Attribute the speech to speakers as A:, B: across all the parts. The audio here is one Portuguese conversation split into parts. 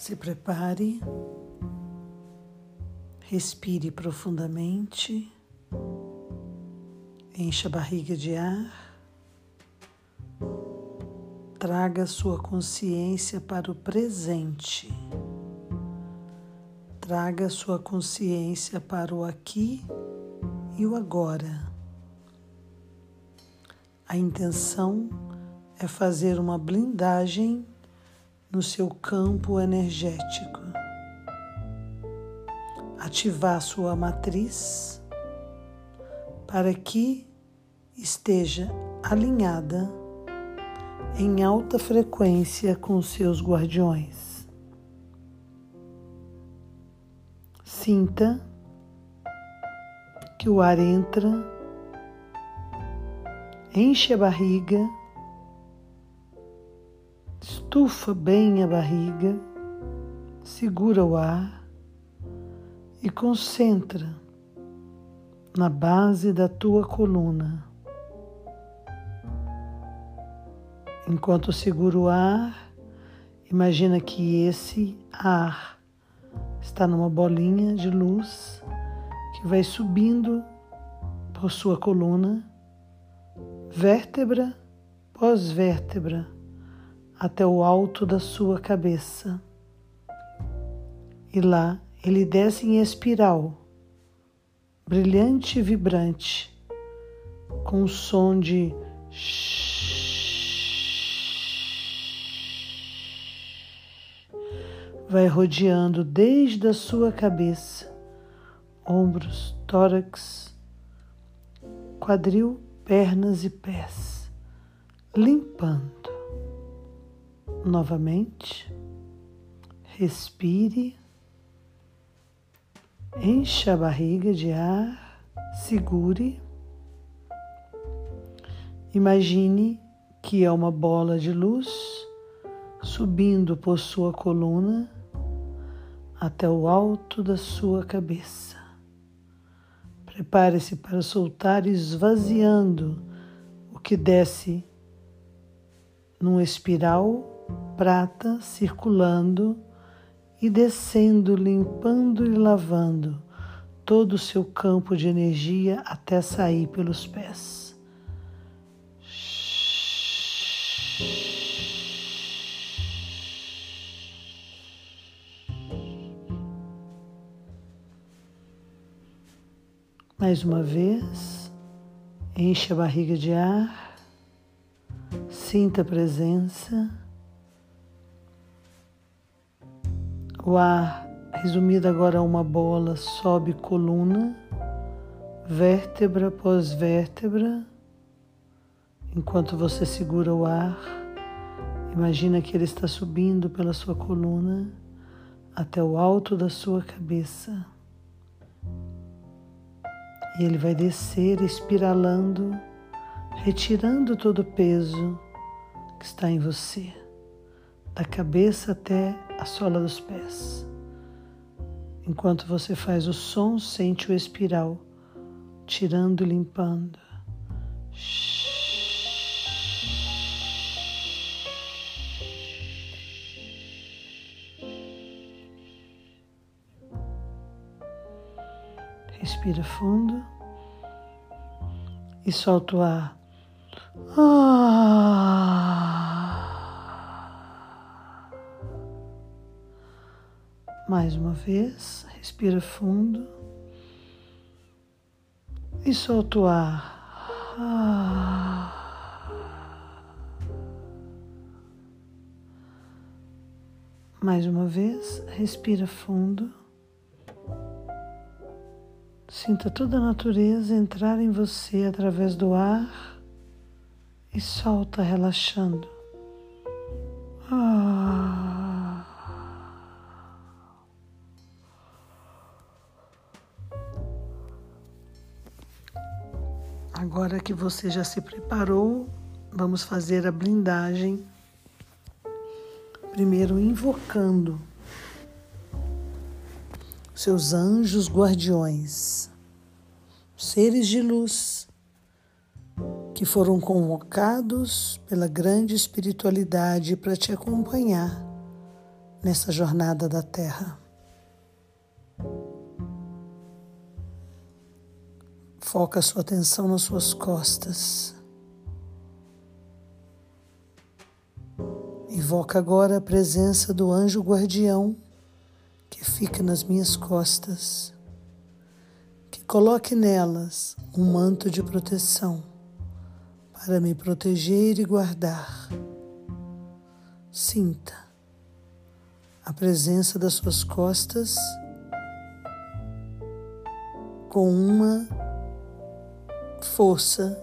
A: Se prepare, respire profundamente, encha a barriga de ar, traga sua consciência para o presente, traga sua consciência para o aqui e o agora. A intenção é fazer uma blindagem no seu campo energético. Ativar sua matriz para que esteja alinhada em alta frequência com seus guardiões. Sinta que o ar entra, enche a barriga Estufa bem a barriga, segura o ar e concentra na base da tua coluna. Enquanto segura o ar, imagina que esse ar está numa bolinha de luz que vai subindo por sua coluna, vértebra pós vértebra até o alto da sua cabeça. E lá ele desce em espiral, brilhante e vibrante, com o som de vai rodeando desde a sua cabeça, ombros, tórax, quadril, pernas e pés, limpando novamente. Respire, encha a barriga de ar, segure. Imagine que é uma bola de luz subindo por sua coluna até o alto da sua cabeça. Prepare-se para soltar esvaziando o que desce num espiral prata circulando e descendo, limpando e lavando todo o seu campo de energia até sair pelos pés. Mais uma vez, enche a barriga de ar, sinta a presença. O ar, resumido agora a uma bola, sobe coluna, vértebra após vértebra. Enquanto você segura o ar, imagina que ele está subindo pela sua coluna até o alto da sua cabeça. E ele vai descer espiralando, retirando todo o peso que está em você, da cabeça até a sola dos pés. Enquanto você faz o som, sente o espiral, tirando limpando. Respira fundo e solta o ar. Ah. Mais uma vez, respira fundo e solta o ar. Mais uma vez, respira fundo. Sinta toda a natureza entrar em você através do ar e solta relaxando. Ah. Agora que você já se preparou, vamos fazer a blindagem. Primeiro, invocando seus anjos guardiões, seres de luz que foram convocados pela grande espiritualidade para te acompanhar nessa jornada da Terra. Foca sua atenção nas suas costas. Invoca agora a presença do anjo guardião que fica nas minhas costas, que coloque nelas um manto de proteção para me proteger e guardar. Sinta a presença das suas costas com uma força,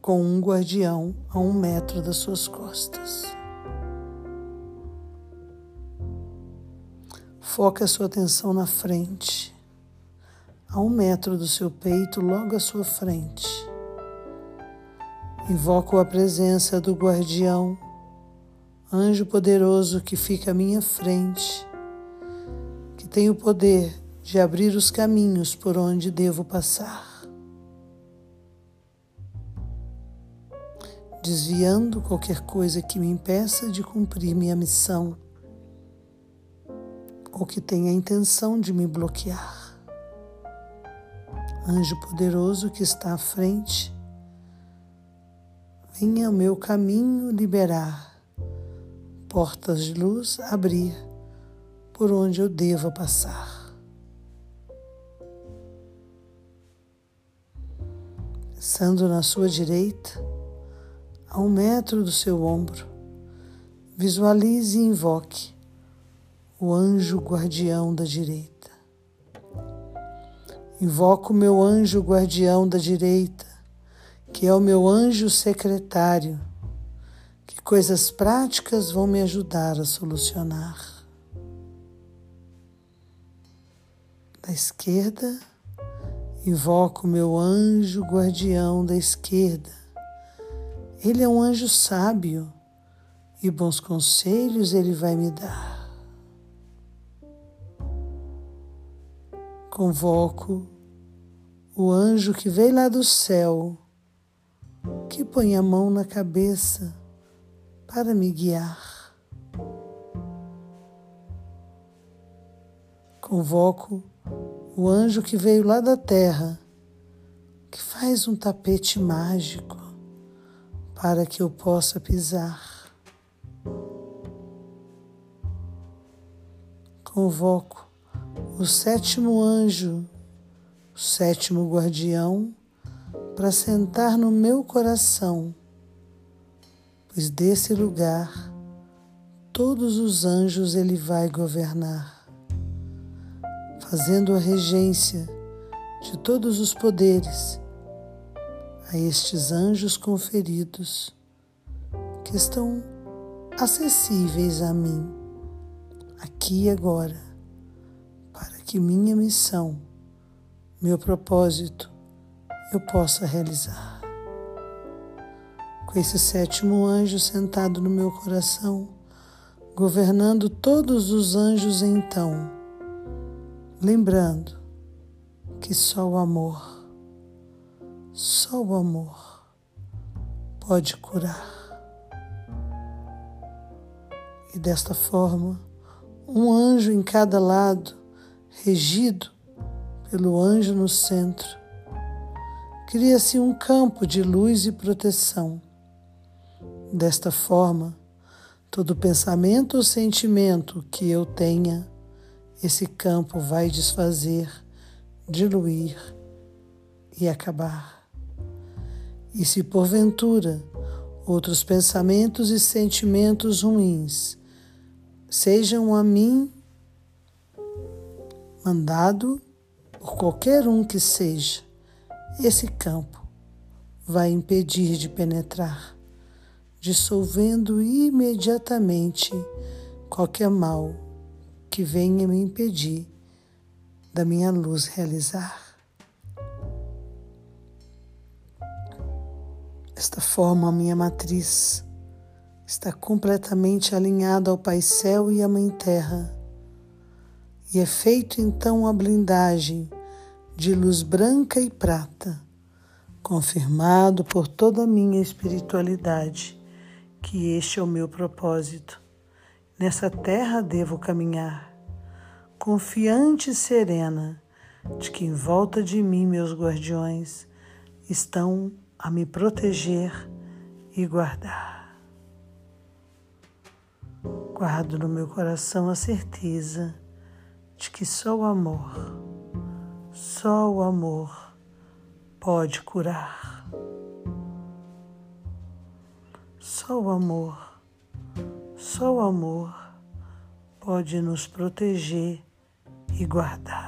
A: com um guardião a um metro das suas costas. Foque a sua atenção na frente, a um metro do seu peito, logo à sua frente. Invoco a presença do guardião, anjo poderoso que fica à minha frente, que tem o poder de abrir os caminhos por onde devo passar. Desviando qualquer coisa que me impeça de cumprir minha missão ou que tenha a intenção de me bloquear. Anjo poderoso que está à frente, venha ao meu caminho liberar, portas de luz abrir por onde eu deva passar. Estando na sua direita, a um metro do seu ombro, visualize e invoque o anjo guardião da direita. Invoco o meu anjo guardião da direita, que é o meu anjo secretário, que coisas práticas vão me ajudar a solucionar. Da esquerda, invoco o meu anjo guardião da esquerda. Ele é um anjo sábio e bons conselhos ele vai me dar. Convoco o anjo que veio lá do céu, que põe a mão na cabeça para me guiar. Convoco o anjo que veio lá da terra, que faz um tapete mágico para que eu possa pisar. Convoco o sétimo anjo, o sétimo guardião, para sentar no meu coração, pois desse lugar todos os anjos ele vai governar, fazendo a regência de todos os poderes a estes anjos conferidos que estão acessíveis a mim, aqui e agora que minha missão, meu propósito, eu possa realizar. Com esse sétimo anjo sentado no meu coração, governando todos os anjos então, lembrando que só o amor, só o amor pode curar. E desta forma, um anjo em cada lado regido pelo anjo no centro, cria-se um campo de luz e proteção. Desta forma, todo pensamento ou sentimento que eu tenha, esse campo vai desfazer, diluir e acabar. E se porventura outros pensamentos e sentimentos ruins sejam a mim mandado por qualquer um que seja, esse campo vai impedir de penetrar, dissolvendo imediatamente qualquer mal que venha me impedir da minha luz realizar. Desta forma, a minha matriz está completamente alinhada ao Pai Céu e à Mãe Terra e é feito então a blindagem de luz branca e prata, confirmado por toda a minha espiritualidade que este é o meu propósito. Nessa terra devo caminhar, confiante e serena, de que em volta de mim meus guardiões estão a me proteger e guardar. Guardo no meu coração a certeza de que só o amor, só o amor pode curar. Só o amor, só o amor pode nos proteger e guardar.